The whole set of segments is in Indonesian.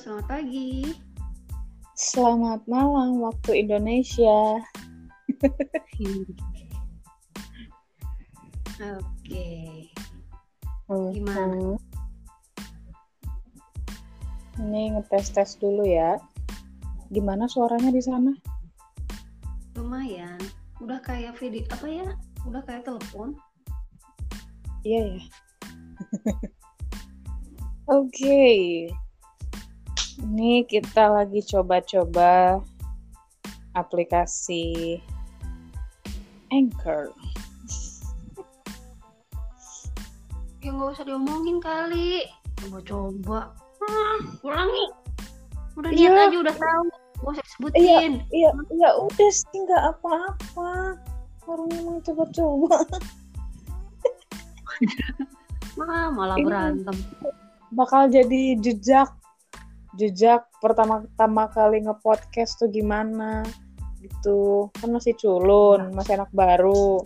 selamat pagi. Selamat malam waktu Indonesia. Oke. Hmm, Gimana? Ini ngetes-tes dulu ya. Gimana suaranya di sana? Lumayan. Udah kayak video apa ya? Udah kayak telepon. Iya ya. Oke. Ini kita lagi coba-coba aplikasi Anchor. Ya nggak usah diomongin kali. Coba-coba. Ah, ulangi. Udah Iya. lihat aja udah tahu. Gak usah disebutin. Iya, ya udah sih nggak apa-apa. Orang emang coba-coba. Ah, malah berantem. bakal jadi jejak jejak pertama-tama kali nge-podcast tuh gimana? Gitu. Kan masih culun masih anak baru.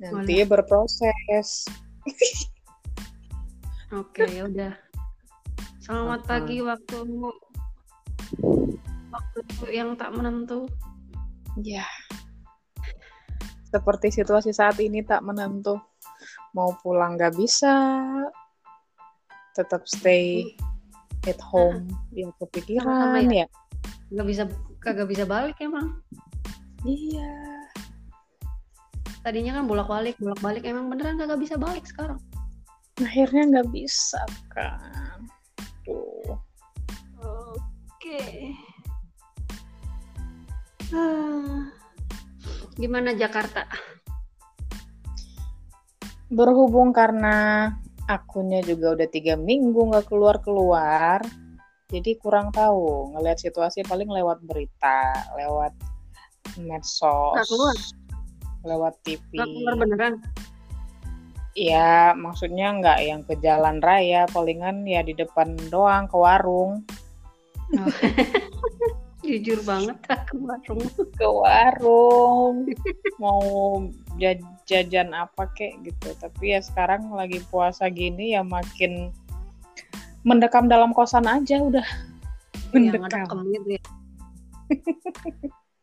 Nanti berproses. Oke, ya udah. Selamat Apa? pagi waktu waktu yang tak menentu. ya. Seperti situasi saat ini tak menentu. Mau pulang nggak bisa. Tetap stay at home ya Sama-sama kepikiran ya Gak bisa kagak bisa balik emang. iya Tadinya kan bolak-balik, bolak-balik emang beneran kagak bisa balik sekarang. akhirnya nggak bisa kan tuh Oke. Ah. Gimana Jakarta? berhubung karena akunnya juga udah tiga minggu nggak keluar keluar jadi kurang tahu ngelihat situasi paling lewat berita lewat medsos Nggak keluar? lewat TV Gak keluar beneran? ya maksudnya nggak yang ke jalan raya palingan ya di depan doang ke warung Jujur banget ke warung. ke warung mau ja- jajan apa kek gitu. Tapi ya sekarang lagi puasa gini ya makin mendekam dalam kosan aja udah. Yang mendekam. gitu ya.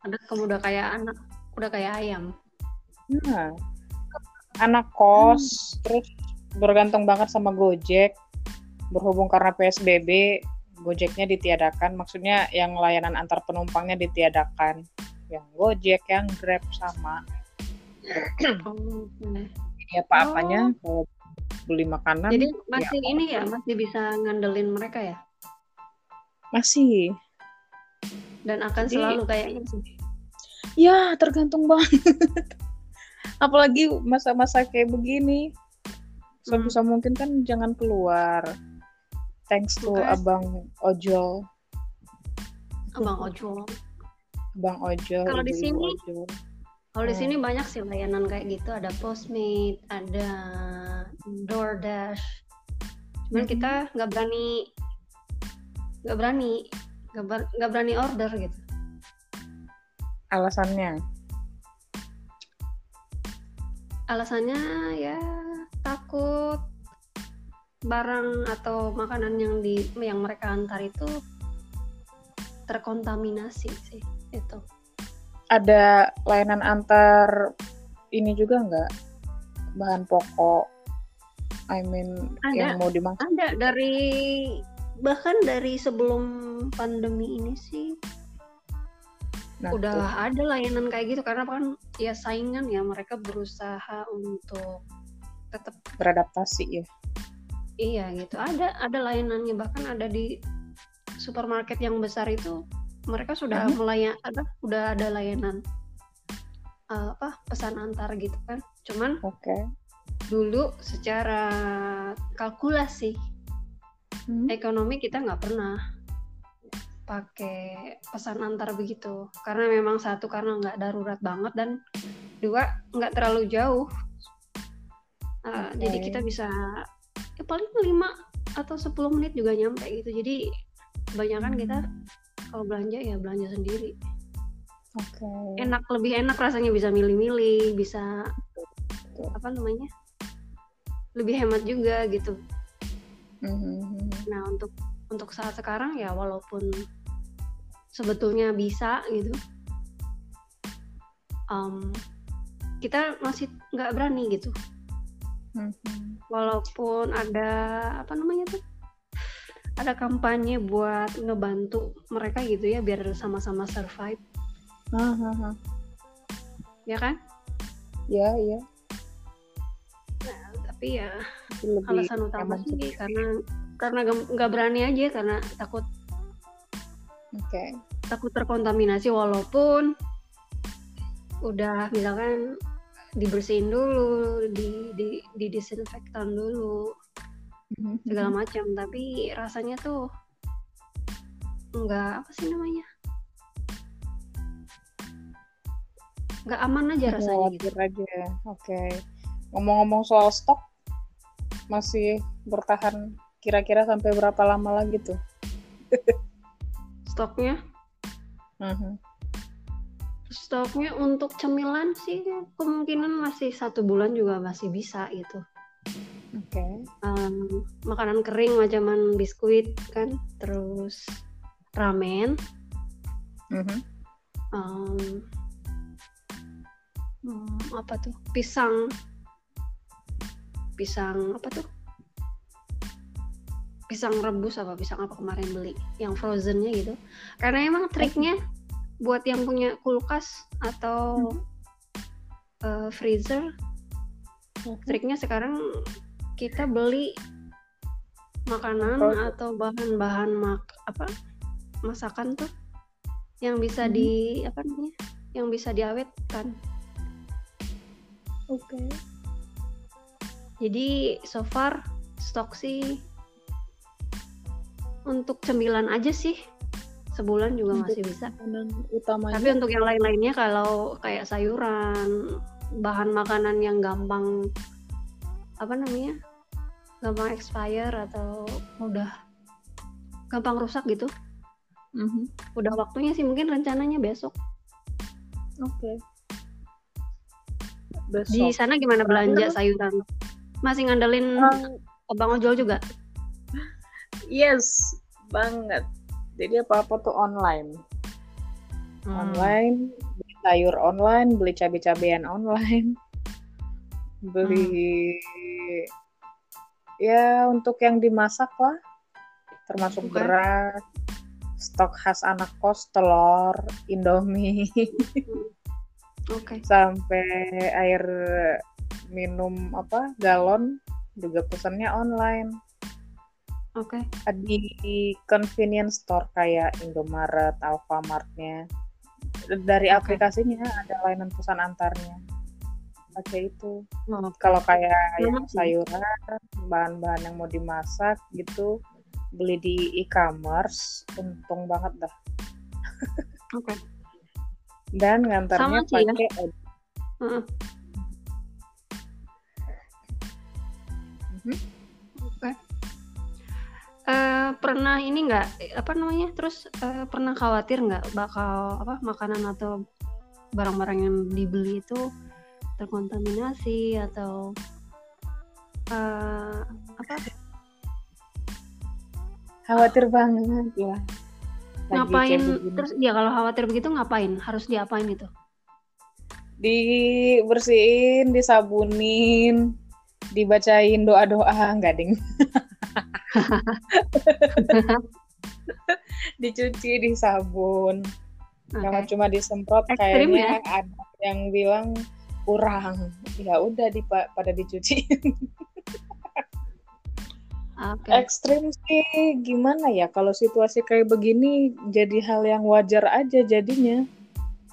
Ada kem udah kayak anak, udah kayak ayam. nah anak kos terus bergantung banget sama Gojek berhubung karena PSBB Gojeknya ditiadakan. Maksudnya yang layanan antar penumpangnya ditiadakan. Yang Gojek yang Grab sama Oh, oke. ya apa-apanya kalau beli makanan Jadi masih ya, ini ya, masih bisa ngandelin mereka ya? masih Dan akan Jadi- selalu kayaknya sih. ya tergantung banget apalagi masa-masa kayak begini Hmm. sebisa mungkin kan jangan keluar thanks to Oke. abang ojol Abang ojol. abang ojol Kalau di sini- ojol. Kalau di Hmm. sini banyak sih layanan kayak gitu, ada Postmate, ada DoorDash. Cuman Mhm. kita nggak berani, nggak berani, nggak ber- nggak berani order gitu. alasannya Alasannya ya takut barang atau makanan yang di yang mereka antar itu terkontaminasi sih itu. Ada layanan antar ini juga nggak? Bahan pokok. I mean Ada. yang mau dimasak Ada dari bahkan dari sebelum pandemi ini sih. Nah, udah tuh. ada layanan kayak gitu karena kan ya saingan ya mereka berusaha untuk tetap beradaptasi ya. Iya gitu. Ada ada layanannya. Bahkan ada di supermarket yang besar itu mereka sudah Mhm. melayan ada udah ada layanan uh, apa pesan antar gitu kan cuman oke dulu secara kalkulasi Hmm. ekonomi kita nggak pernah pakai pesan antar begitu karena memang satu karena nggak darurat banget dan dua nggak terlalu jauh Uh, Oke. jadi kita bisa ya paling 5 atau 10 menit juga nyampe gitu jadi kebanyakan kita kalau belanja ya belanja sendiri. Oke. Enak lebih enak rasanya bisa milih-milih bisa Betul. apa namanya? Lebih hemat juga gitu. Mhm. Nah untuk untuk saat sekarang ya walaupun sebetulnya bisa gitu. Um, kita masih nggak berani gitu. Mhm. walaupun ada apa namanya tuh ada kampanye buat ngebantu mereka gitu ya biar sama-sama survive ah, ah. ya kan Ya, ya. tapi ya lebih alasan utama sih karena karena nggak berani aja karena takut Oke. takut terkontaminasi walaupun udah misalkan dibersihin dulu di di didisinfektan dulu Mhm. segala macam tapi rasanya tuh nggak apa sih namanya nggak aman aja rasanya gitu aja. Oke. Ngomong-ngomong soal stok, masih bertahan kira-kira sampai berapa lama lagi tuh? stoknya Mhm. stoknya untuk cemilan sih kemungkinan masih satu bulan juga masih bisa gitu Oke. Em, makanan kering macaman biskuit kan? Terus ramen. Em, hmm, apa tuh? Pisang. Pisang apa tuh? Pisang rebus apa pisang apa kemarin beli? Yang frozennya gitu. Karena emang triknya buat yang punya kulkas atau eh, freezer Mhm. triknya sekarang kita beli makanan Frozen. atau bahan-bahan mak apa masakan tuh yang bisa Mhm. di apa namanya yang bisa diawetkan Oke. jadi so far stok sih untuk cemilan aja sih sebulan juga Untuk masih bisa utamanya. tapi untuk yang lain-lainnya kalau kayak sayuran bahan makanan yang gampang apa namanya gampang expire atau udah gampang rusak gitu Mhm. udah waktunya sih mungkin rencananya besok Oke. di Besok. sana gimana belanja sayuran masih ngandelin Um, abang ojol juga yes, banget. Jadi apa-apa tuh online. Hmm. Online, beli sayur online, beli cabai-cabean online. Beli ya untuk yang dimasak lah. Termasuk Oke. beras, stok khas anak kos, telur, Indomie, oke sampai air minum apa galon juga pesannya online. oke di convenience store kayak Indomaret, Alfamart-nya. Dari Oke. aplikasinya ada layanan pesan antarnya. Pakai itu. Oh, Kalau kayak sih. sayuran, bahan-bahan yang mau dimasak gitu, beli di e-commerce, untung banget dah. oke Dan ngantarnya ya. pakai Heeh. Mhm. Oke. Eh, pernah ini nggak apa namanya? Terus eh, pernah khawatir nggak bakal apa makanan atau barang-barang yang dibeli itu terkontaminasi atau eh, apa khawatir banget ya. Lagi ngapain? Terus ya kalau khawatir begitu ngapain? Harus diapain itu? dibersihin, disabunin, dibacain doa-doa, enggak ding. Dicuci, disabun. Jangan cuma disemprot Ekstrim kayaknya ada yang bilang kurang. Ya udah di pada dicuci. Oke. Ekstrim sih gimana ya kalau situasi kayak begini jadi hal yang wajar aja jadinya.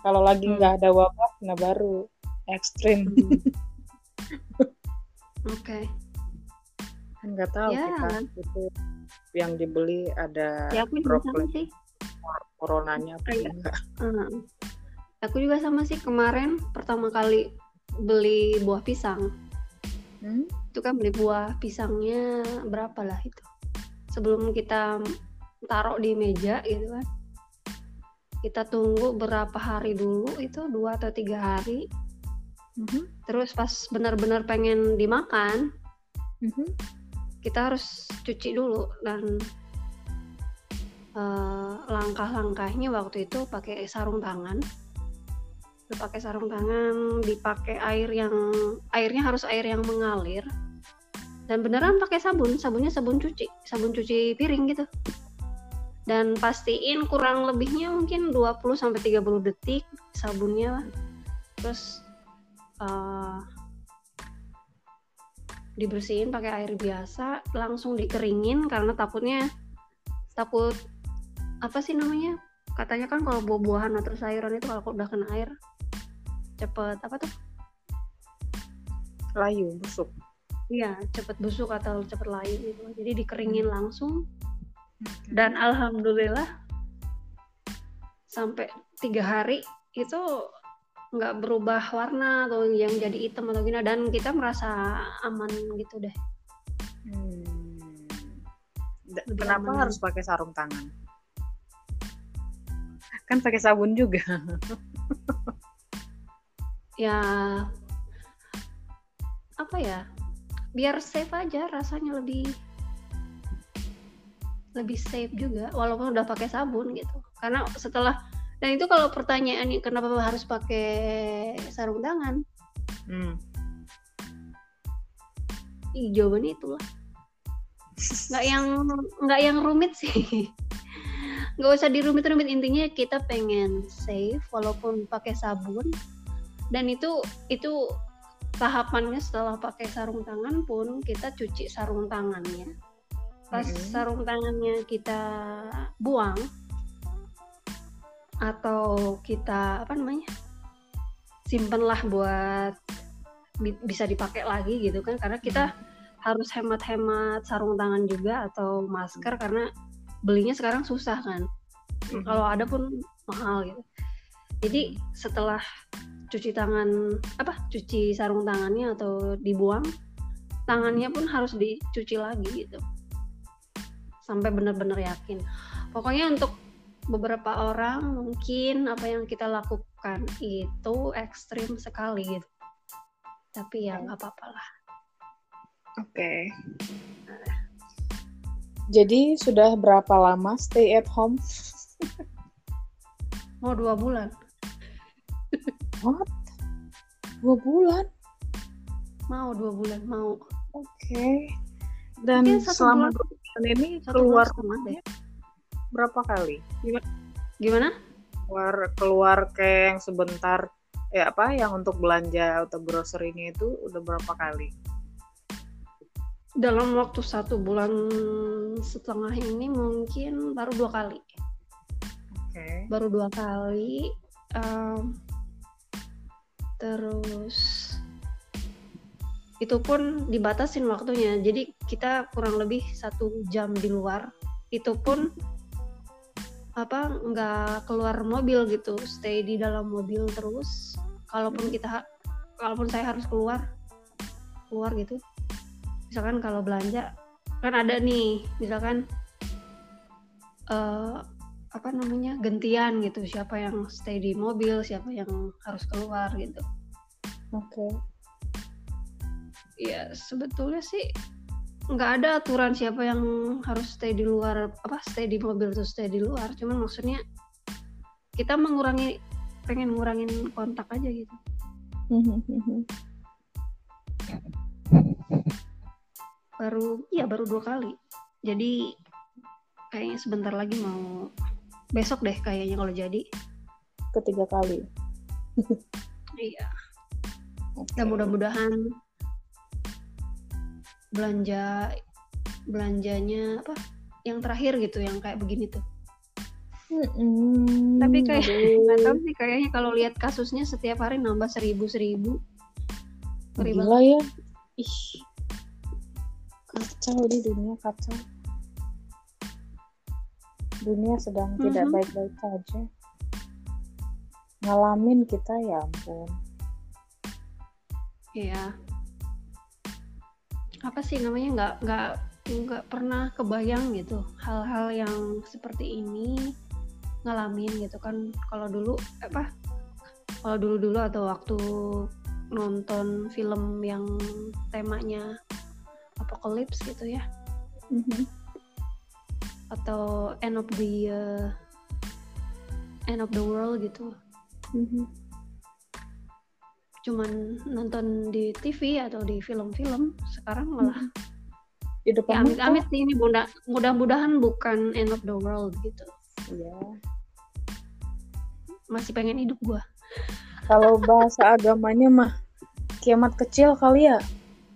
Kalau lagi Hmm. nggak ada wabah, nah baru ekstrim. Hmm. Oke. kan nggak tahu Ya. kita itu yang dibeli ada Ya aku sih. coronanya apa enggak Heeh. Aku juga sama sih kemarin pertama kali beli buah pisang. hmm? Itu kan beli buah pisangnya berapa lah itu. Sebelum kita taruh di meja gitu kan. Kita tunggu berapa hari dulu itu dua atau tiga hari. Mhm. Terus pas benar-benar pengen dimakan, Mhm. kita harus cuci dulu dan uh, langkah-langkahnya waktu itu pakai sarung tangan pakai sarung tangan dipakai air yang airnya harus air yang mengalir. Dan beneran pakai sabun sabunnya sabun cuci sabun cuci piring gitu. Dan pastiin kurang lebihnya mungkin 20 sampai 30 detik sabunnya terus uh, dibersihin pakai air biasa langsung dikeringin karena takutnya takut apa sih namanya katanya kan kalau buah-buahan atau sayuran itu kalau udah kena air cepet apa tuh layu busuk iya cepet busuk atau cepet layu gitu jadi dikeringin langsung dan alhamdulillah sampai tiga hari itu nggak berubah warna atau yang jadi hitam atau gimana dan kita merasa aman gitu deh. Hmm. Kenapa aman. harus pakai sarung tangan? Kan pakai sabun juga. ya apa ya? Biar safe aja rasanya lebih lebih safe juga walaupun udah pakai sabun gitu. Karena setelah dan itu kalau pertanyaannya kenapa harus pakai sarung tangan? Hmm. Ih, jawabannya itulah. Nggak yang nggak yang rumit sih nggak usah dirumit-rumit intinya kita pengen safe walaupun pakai sabun dan itu itu tahapannya setelah pakai sarung tangan pun kita cuci sarung tangannya pas mm -hmm. sarung tangannya kita buang atau kita apa namanya simpenlah buat bi bisa dipakai lagi gitu kan karena kita hmm. harus hemat-hemat sarung tangan juga atau masker karena belinya sekarang susah kan. Hmm. kalau ada pun mahal gitu. Jadi setelah cuci tangan apa cuci sarung tangannya atau dibuang tangannya pun harus dicuci lagi gitu. Sampai benar-benar yakin. Pokoknya untuk beberapa orang mungkin apa yang kita lakukan itu ekstrim sekali gitu. Tapi ya nggak apa-apa lah. Oke. Okay. Jadi sudah berapa lama stay at home mau dua bulan What? Dua bulan? Mau dua bulan, mau. Oke. Okay. Dan selama dua bulan ini keluar rumah berapa kali? Gimana? Gimana? Keluar keluar kayak yang sebentar ya apa yang untuk belanja atau grocery-nya itu udah berapa kali? Dalam waktu satu bulan setengah ini mungkin baru dua kali. Okay. Baru dua kali. Um, terus itu pun dibatasin waktunya jadi kita kurang lebih satu jam di luar itu pun apa nggak keluar mobil gitu stay di dalam mobil terus kalaupun kita kalaupun saya harus keluar keluar gitu misalkan kalau belanja kan ada nih misalkan uh, apa namanya gantian gitu siapa yang stay di mobil siapa yang harus keluar gitu. Oke. Okay. ya sebetulnya sih nggak ada aturan siapa yang harus stay di luar apa stay di mobil atau stay di luar. Cuman maksudnya kita mengurangi pengen ngurangin kontak aja gitu baru iya baru dua kali. Jadi kayaknya sebentar lagi mau besok deh kayaknya kalau jadi. Ketiga kali. Iya. Okay. dan mudah-mudahan belanja belanjanya apa yang terakhir gitu yang kayak begini tuh. Mm-hmm. tapi kayak nggak tahu sih kayaknya kalau lihat kasusnya setiap hari nambah seribu seribu gila ya. Ih kacau di dunia kacau. Dunia sedang mm -hmm. tidak baik-baik saja ngalamin kita ya ampun. Iya. Apa sih namanya? Nggak nggak nggak pernah kebayang gitu hal-hal yang seperti ini ngalamin gitu kan. Kalau dulu apa? Kalau dulu dulu atau waktu nonton film yang temanya apokalips gitu ya mm -hmm atau end of the uh, end of the world gitu Mhm. cuman nonton di TV atau di film-film sekarang malah Di ya depan mata. amit-amit sih ini mudah mudah-mudahan bukan end of the world gitu Iya. masih pengen hidup gua Kalau bahasa agamanya mah kiamat kecil kali ya.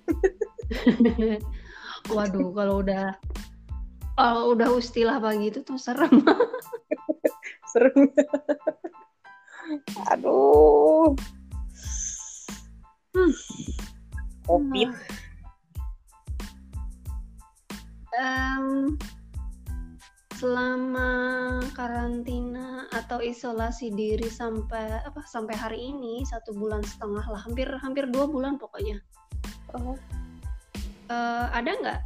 waduh kalau udah kalau udah istilah pagi itu tuh serem Seru. Aduh. Hmm. Covid. Em, selama karantina atau isolasi diri sampai apa sampai hari ini satu bulan setengah lah hampir hampir dua bulan pokoknya Oh. Eh, ada nggak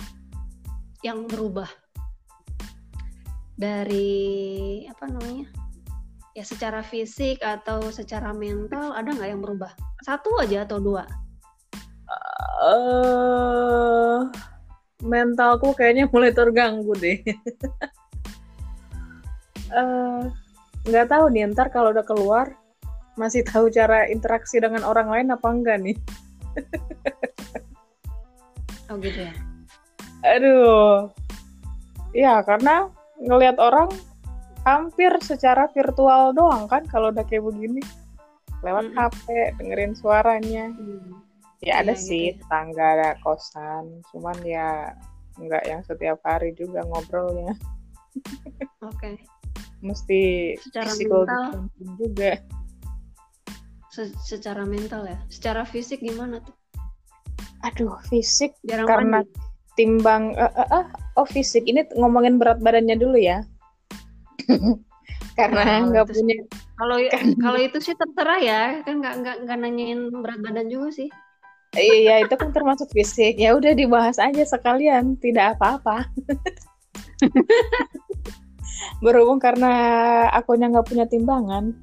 yang berubah dari apa namanya ya secara fisik atau secara mental ada nggak yang berubah satu aja atau dua eh mentalku kayaknya mulai terganggu deh. Eh, nggak tahu nih ntar kalau udah keluar masih tahu cara interaksi dengan orang lain apa enggak nih? oh gitu ya Aduh, ya karena ngelihat orang hampir secara virtual doang kan kalau udah kayak begini lewat Mm-mm. HP dengerin suaranya. Ya ada gitu sih ya. tetangga ada kosan, cuman ya nggak yang setiap hari juga ngobrolnya. oke Mesti Secara mental. juga. Se- secara mental ya secara fisik gimana tuh Aduh, fisik jarang karena mandi timbang eh, eh, eh, oh fisik ini ngomongin berat badannya dulu ya. karena Nah, nggak punya kalau kalau itu sih terserah ya kan nggak nggak nggak nanyain berat badan juga sih Iya, itu kan termasuk fisik. Ya udah dibahas aja sekalian, tidak apa-apa. Berhubung karena akunya nggak punya timbangan,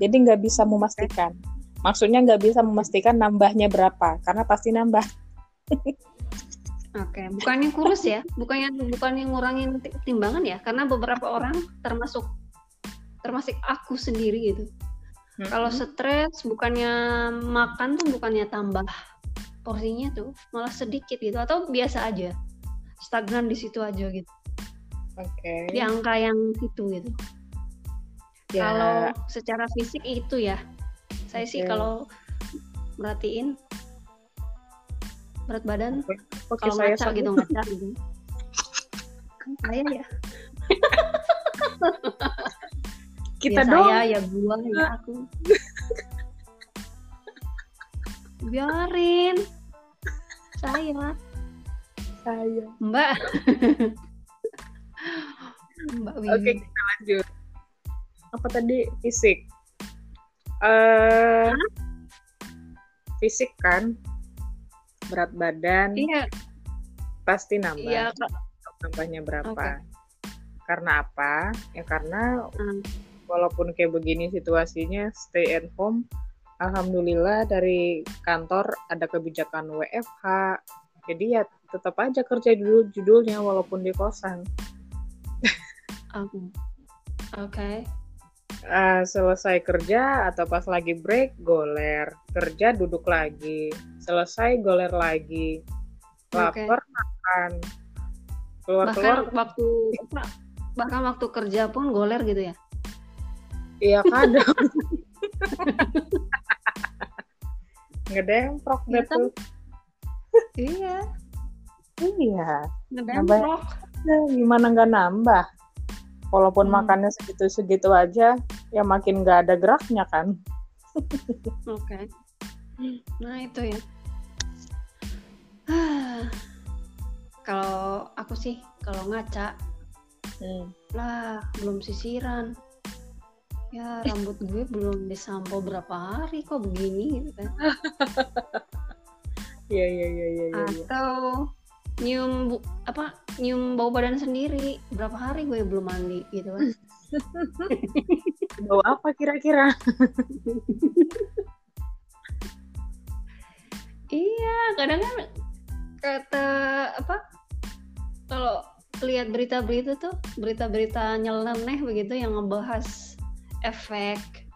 jadi nggak bisa memastikan. Maksudnya nggak bisa memastikan nambahnya berapa, karena pasti nambah. Oke bukannya kurus ya bukannya bukannya ngurangin ti- timbangan ya karena beberapa orang termasuk termasuk aku sendiri gitu. Kalau stres bukannya makan tuh bukannya tambah porsinya tuh malah sedikit gitu atau biasa aja. Stagnan di situ aja gitu. Oke. di angka yang itu gitu. Ya, Kalau secara fisik itu ya, saya sih Oke. kalau merhatiin berat badan oke kalau saya ngaca gitu ngaca gitu. Kan saya ya, Kita ya dong. saya ya gua ya aku. Biarin saya, Saya. Mbak. Mbak Wiwi. Oke, kita lanjut. Apa tadi fisik? Eh, fisik kan, berat badan Iya, pasti nambah. iya. Nambahnya berapa? Oke. Karena apa? Ya karena Hmm. walaupun kayak begini situasinya stay at home, alhamdulillah dari kantor ada kebijakan WFH. Jadi ya tetap aja kerja dulu judulnya walaupun di kosan. Oke. Oke. Eh, selesai kerja atau pas lagi break goler. Kerja duduk lagi. Selesai goler lagi. Lapar makan. Keluar Bahkan keluar waktu apa, bahkan waktu kerja pun goler gitu ya. iya kadang. Ngedemprok deh tuh Iya, iya. Ngedemprok. Ya, gimana nggak nambah walaupun Hmm. makannya segitu-segitu aja ya makin nggak ada geraknya kan Oke. Nah itu ya. kalau aku sih kalau ngaca Hmm. lah belum sisiran. Ya rambut gue belum disampo berapa hari kok begini gitu kan. iya iya iya iya iya, iya. Atau nyium bu- apa nyium bau badan sendiri berapa hari gue belum mandi gitu kan. bau apa kira-kira Iya, kadang kan kata apa? Kalau lihat berita-berita tuh berita-berita nyeleneh begitu yang ngebahas efek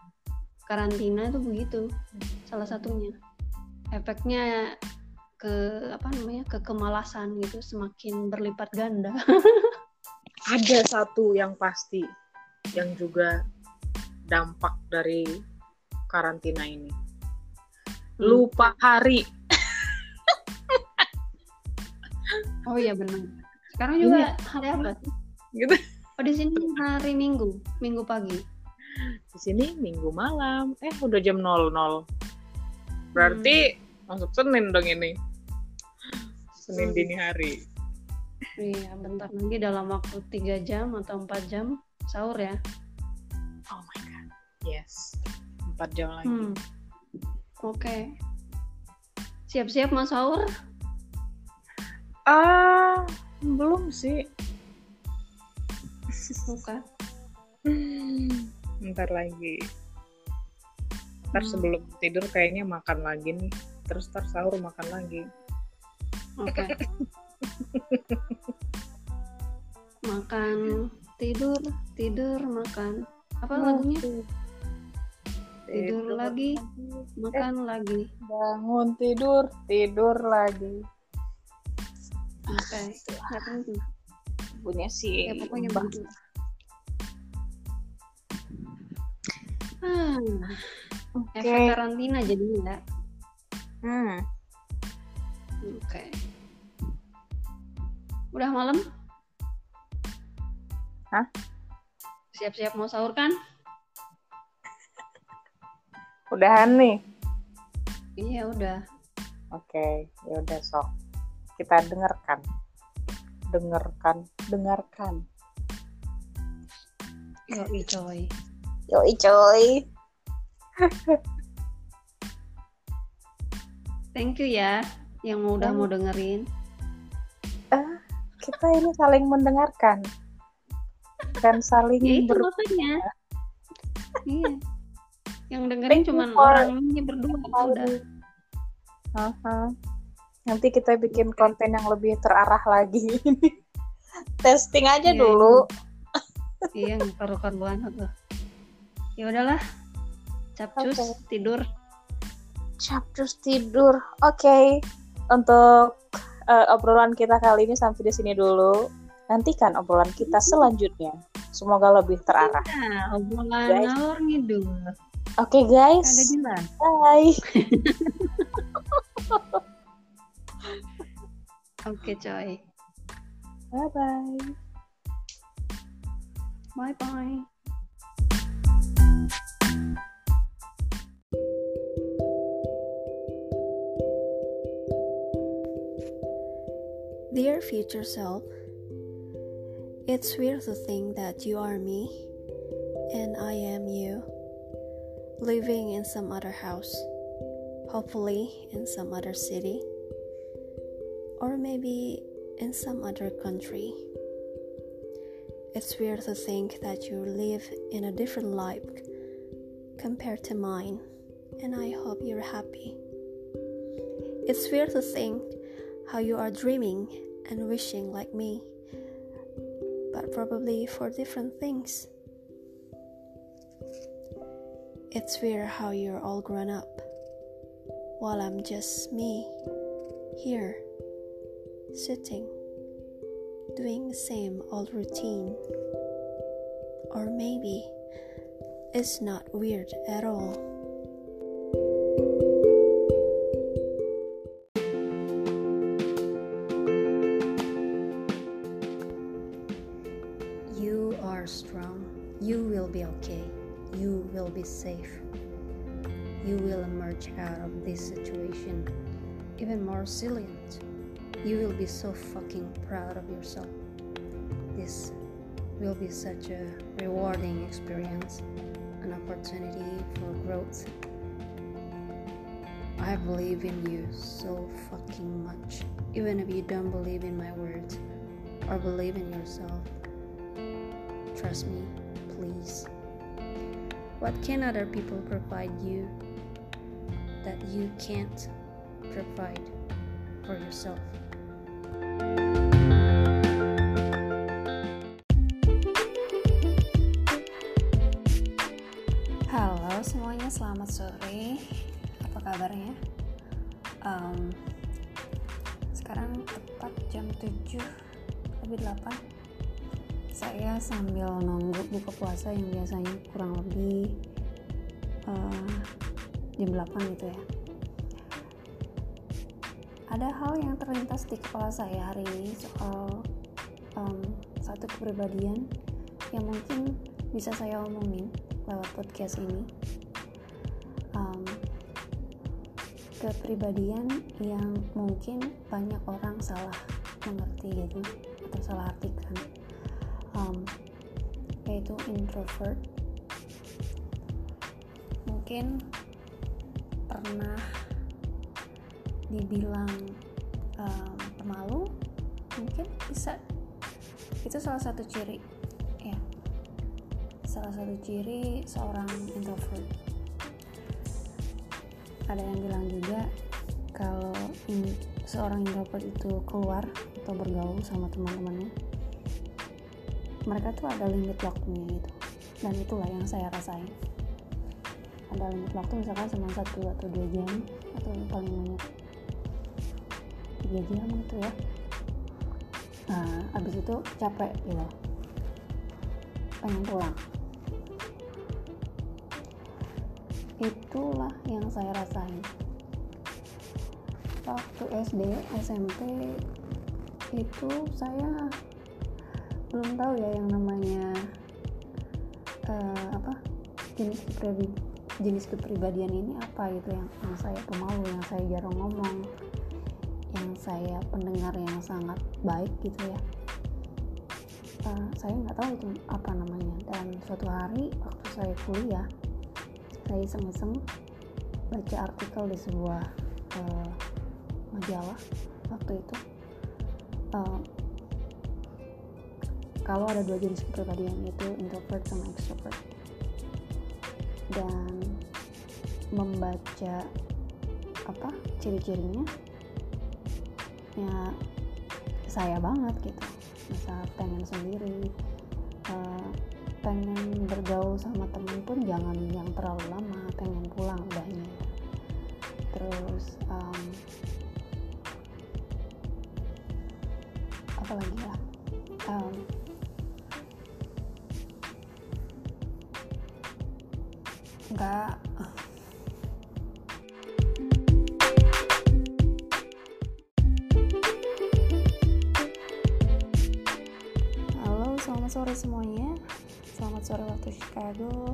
karantina itu begitu salah satunya efeknya ke apa namanya ke kemalasan gitu semakin berlipat ganda. Ada satu yang pasti yang juga dampak dari karantina ini. Hmm. lupa hari. Oh iya benar. Sekarang juga Iya. hari apa sih? gitu. Oh di sini hari minggu minggu pagi. Di sini minggu malam. Eh udah jam 00 berarti masuk senin dong ini senin Hmm. dini hari iya bentar lagi dalam waktu tiga jam atau empat jam sahur ya oh my god yes empat jam lagi Hmm. Oke. Siap-siap mau sahur? ah belum sih Bukan. Bentar lagi. Ntar Hmm. sebelum tidur kayaknya makan lagi nih. Terus ntar sahur makan lagi. Oke. makan, tidur, tidur, makan. Apa lagunya? Tidur lagi, makan lagi. Bangun tidur, tidur lagi. Oke. Nggak penting. Punya si Ya pokoknya begitu. Hmm, Oke. efek karantina jadinya ya. Hmm. Oke. Udah malam? Hah? Siap-siap mau sahur kan? Udahan nih. Iya udah. Oke, ya udah sok. Kita dengarkan. Dengarkan, dengarkan. Yoi coy. Yoi coy. Thank you ya yang udah mau dengerin. Kita ini saling mendengarkan. Dan saling Ya itu makanya. iya. Yang dengerin for- orang ini berdua udah. Aha. Nanti kita bikin konten yang lebih terarah lagi. Testing aja Iya, dulu. Iya, nggak karu-karuan tuh. Ya udahlah. Capcus Oke. tidur. Chapters tidur. Oke. Untuk eh, obrolan kita kali ini sampai di sini dulu. Nantikan obrolan kita selanjutnya. Semoga lebih terarah. Nah, obrolan Guys. ngalor ngidul. Oke guys. Kagak jelas. Bye. Oke, coy. Bye bye. Bye bye. Dear future self, it's weird to think that you are me and I am you, living in some other house, hopefully in some other city, or maybe in some other country. It's weird to think that you live in a different life compared to mine, and I hope you're happy. It's weird to think how you are dreaming and wishing like me, but probably for different things. It's weird how you're all grown up, while I'm just me, here, sitting, doing the same old routine. Or maybe it's not weird at all. Will be safe. You will emerge out of this situation even more resilient. You will be so fucking proud of yourself. This will be such a rewarding experience, an opportunity for growth. I believe in you so fucking much. Even if you don't believe in my words or believe in yourself, Trust me, please. What can other people provide you that you can't provide for yourself? Halo semuanya, selamat sore. Apa kabarnya? Um, sekarang tepat jam 7 lebih 8 saya sambil nunggu buka puasa yang biasanya kurang lebih uh, jam 8 gitu ya. Ada hal yang terlintas di kepala saya hari ini soal um, satu kepribadian yang mungkin bisa saya omongin lewat podcast ini. Um, kepribadian yang mungkin banyak orang salah mengerti gitu atau salah artikan um, yaitu introvert. Mungkin pernah dibilang um, pemalu mungkin bisa. Itu salah satu ciri ya. Salah satu ciri seorang introvert. Ada yang bilang juga kalau in, seorang introvert itu keluar atau bergaul sama teman-temannya mereka tuh ada limit waktunya gitu. Dan itulah yang saya rasain. Ada limit waktu misalkan cuma satu atau dua jam atau paling banyak tiga jam gitu ya. Nah abis itu capek gitu. Pengen pulang. Itulah yang saya rasain. Waktu SD SMP itu saya belum tahu ya yang namanya uh, apa jenis kepribadian jenis kepribadian ini apa gitu yang, yang saya pemalu yang saya jarang ngomong yang saya pendengar yang sangat baik gitu ya. Uh, saya nggak tahu itu apa namanya. Dan suatu hari waktu saya kuliah saya iseng-iseng baca artikel di sebuah uh, majalah waktu itu. Uh, kalau ada dua jenis kepribadian yaitu introvert sama extrovert. Dan membaca apa ciri-cirinya ya saya banget gitu. Masa pengen sendiri uh, pengen bergaul sama temen pun jangan yang terlalu lama pengen pulang udahnya terus um, apa lagi ya enggak halo selamat sore semuanya. Selamat sore waktu Chicago.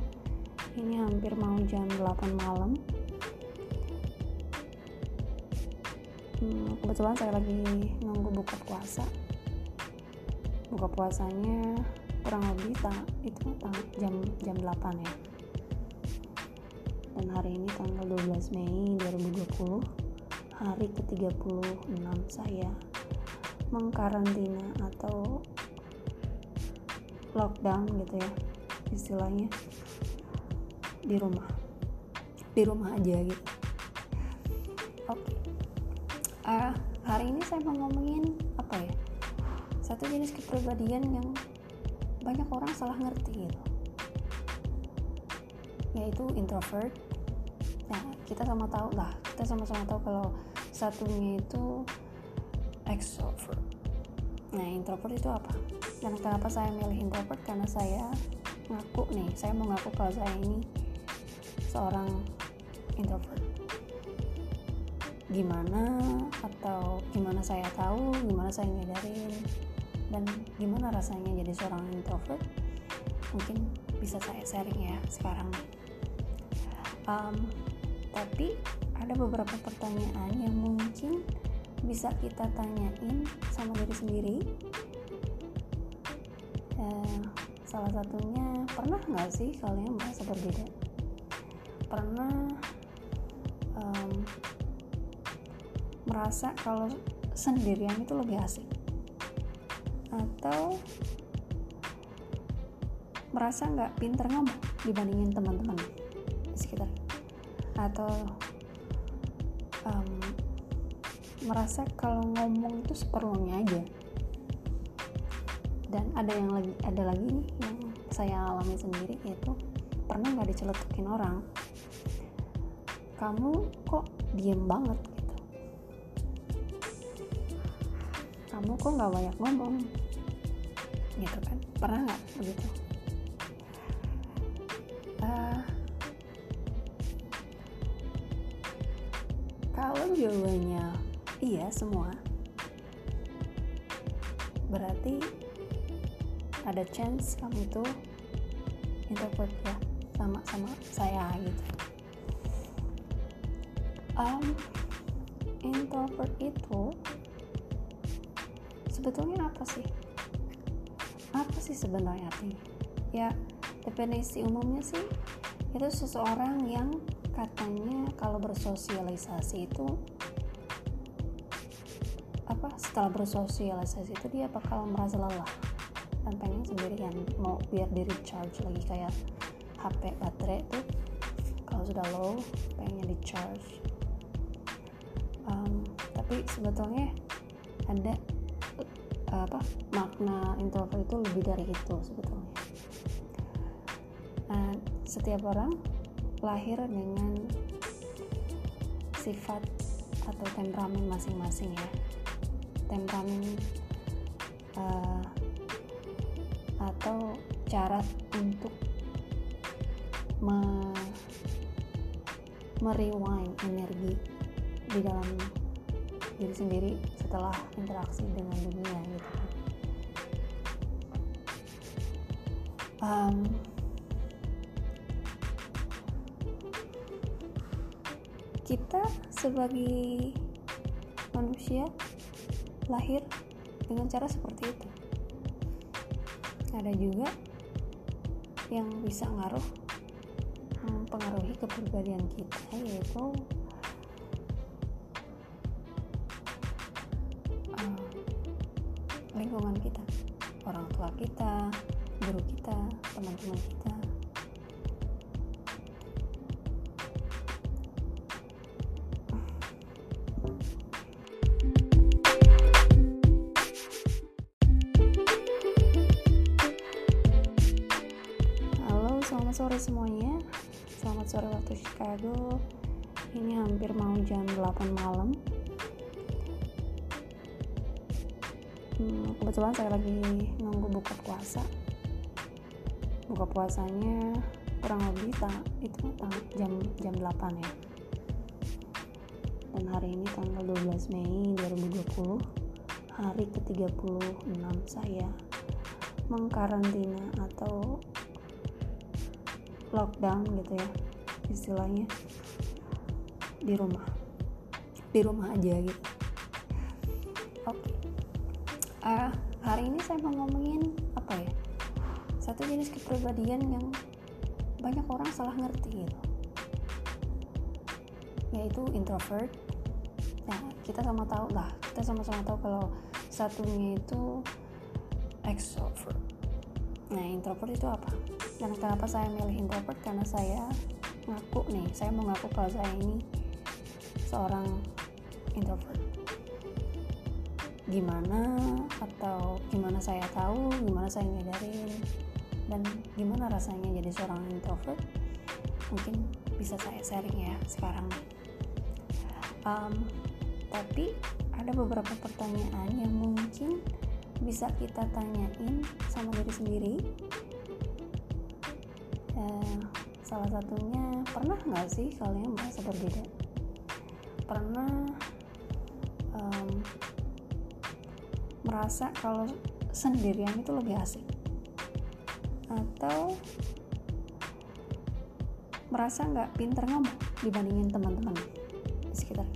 Ini hampir mau jam 8 malam. Hmm, kebetulan saya lagi nunggu buka puasa. Buka puasanya kurang lebih tak itu jam jam 8 ya dan hari ini tanggal 12 Mei 2020 hari ke-36 saya mengkarantina atau lockdown gitu ya istilahnya di rumah. Di rumah aja gitu. Oke. Okay. uh, hari ini saya mau ngomongin apa ya? Satu jenis kepribadian yang banyak orang salah ngerti gitu. Yaitu introvert kita sama tahu lah. Kita sama-sama tahu kalau satunya itu extrovert. Nah introvert itu apa? Dan kenapa saya milih introvert? Karena saya ngaku nih saya mau ngaku kalau saya ini seorang introvert. Gimana atau gimana saya tahu gimana saya nyadarin dan gimana rasanya jadi seorang introvert? Mungkin bisa saya sharing ya sekarang. Um, tapi ada beberapa pertanyaan yang mungkin bisa kita tanyain sama diri sendiri. Uh, salah satunya pernah nggak sih kalian merasa berbeda? Pernah um, merasa kalau sendirian itu lebih asik? Atau merasa nggak pinter ngomong dibandingin teman-teman di sekitar atau um, merasa kalau ngomong itu seperlunya aja. Dan ada yang lagi ada lagi nih yang saya alami sendiri yaitu pernah nggak diceletukin orang? Kamu kok diem banget gitu? Kamu kok nggak banyak ngomong? Gitu kan? Pernah nggak begitu? Uh, kalau jawabannya iya semua. Berarti ada chance kamu itu introvert ya sama sama saya gitu. Um, introvert itu sebetulnya apa sih? Apa sih sebenarnya artinya? Ya definisi umumnya sih itu seseorang yang katanya kalau bersosialisasi itu apa setelah bersosialisasi itu dia bakal merasa lelah dan pengen sendirian. Mau biar di recharge lagi kayak HP baterai tuh kalau sudah low pengen di charge um, tapi sebetulnya ada apa makna introvert itu lebih dari itu sebetulnya. Nah, setiap orang lahir dengan sifat atau temperamen masing-masing ya. Temperamen uh, atau cara untuk me merewind energi di dalam diri sendiri setelah interaksi dengan dunia gitu. Um, kita sebagai manusia lahir dengan cara seperti itu. Ada juga yang bisa ngaruh mempengaruhi kepribadian kita yaitu sore semuanya. Selamat sore waktu Chicago. Ini hampir mau jam 8 malam. Hmm, Kebetulan saya lagi nunggu buka puasa. Buka puasanya kurang lebih tang itu jam jam 8 ya. Dan hari ini tanggal 12 Mei 2020 hari ke-36 saya mengkarantina atau lockdown gitu ya istilahnya. Di rumah. Di rumah aja gitu. Oke. Uh, hari ini saya mau ngomongin apa ya? Satu jenis kepribadian yang banyak orang salah ngerti gitu. Yaitu introvert. Nah kita sama tahu lah kita sama-sama tahu kalau satunya itu extrovert nah introvert itu apa? Dan kenapa saya milih introvert? Karena saya ngaku nih saya mau ngaku kalau saya ini seorang introvert. Gimana atau gimana saya tahu gimana saya nyadarin dan gimana rasanya jadi seorang introvert? Mungkin bisa saya sharing ya sekarang. Um, tapi ada beberapa pertanyaan yang mungkin bisa kita tanyain sama diri sendiri. Eh, salah satunya pernah nggak sih kalian merasa berbeda? Pernah um, merasa kalau sendirian itu lebih asik? Atau merasa nggak pinter ngomong dibandingin teman-teman di sekitar?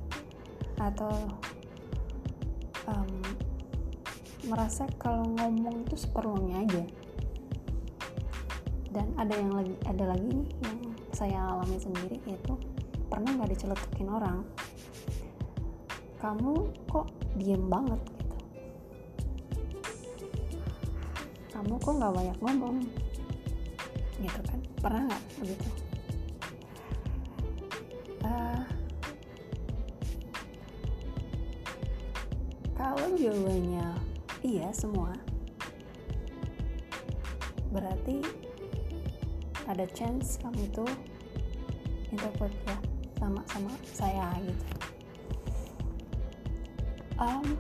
Atau merasa kalau ngomong itu seperlunya aja. Dan ada yang lagi ada lagi nih yang saya alami sendiri yaitu pernah nggak diceletukin orang? Kamu kok diem banget gitu? Kamu kok nggak banyak ngomong? Gitu kan? Pernah nggak begitu? Uh, kalau jawabannya iya semua. Berarti ada chance kamu itu introvert ya sama sama saya gitu. Um,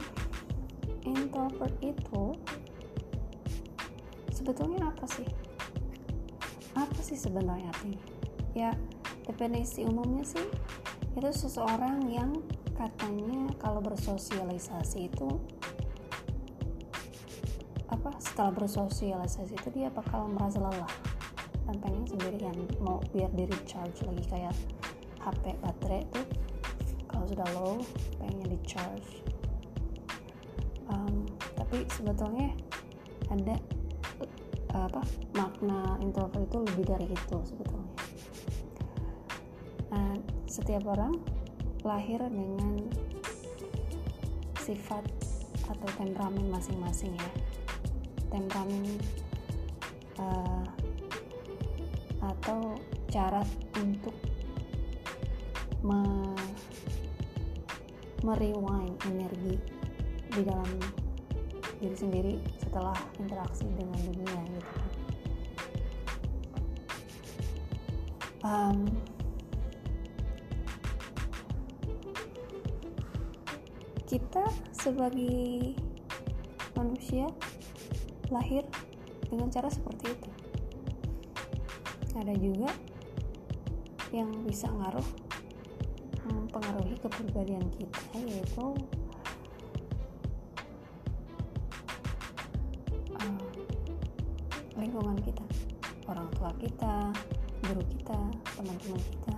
introvert itu sebetulnya apa sih? Apa sih sebenarnya artinya? Ya definisi umumnya sih itu seseorang yang katanya kalau bersosialisasi itu setelah bersosialisasi itu dia bakal merasa lelah. Dan pengen sendirian. Mau biar di recharge lagi kayak HP baterai itu kalau sudah low pengen di charge um, tapi sebetulnya ada apa makna introvert itu lebih dari itu sebetulnya. Nah, setiap orang lahir dengan sifat atau temperamen masing-masing ya temperamen uh, atau cara untuk me merewind energi di dalam diri sendiri setelah interaksi dengan dunia gitu. Um, kita sebagai manusia lahir dengan cara seperti itu. Ada juga yang bisa ngaruh mempengaruhi kepribadian kita yaitu uh, lingkungan kita orang tua kita guru kita teman-teman kita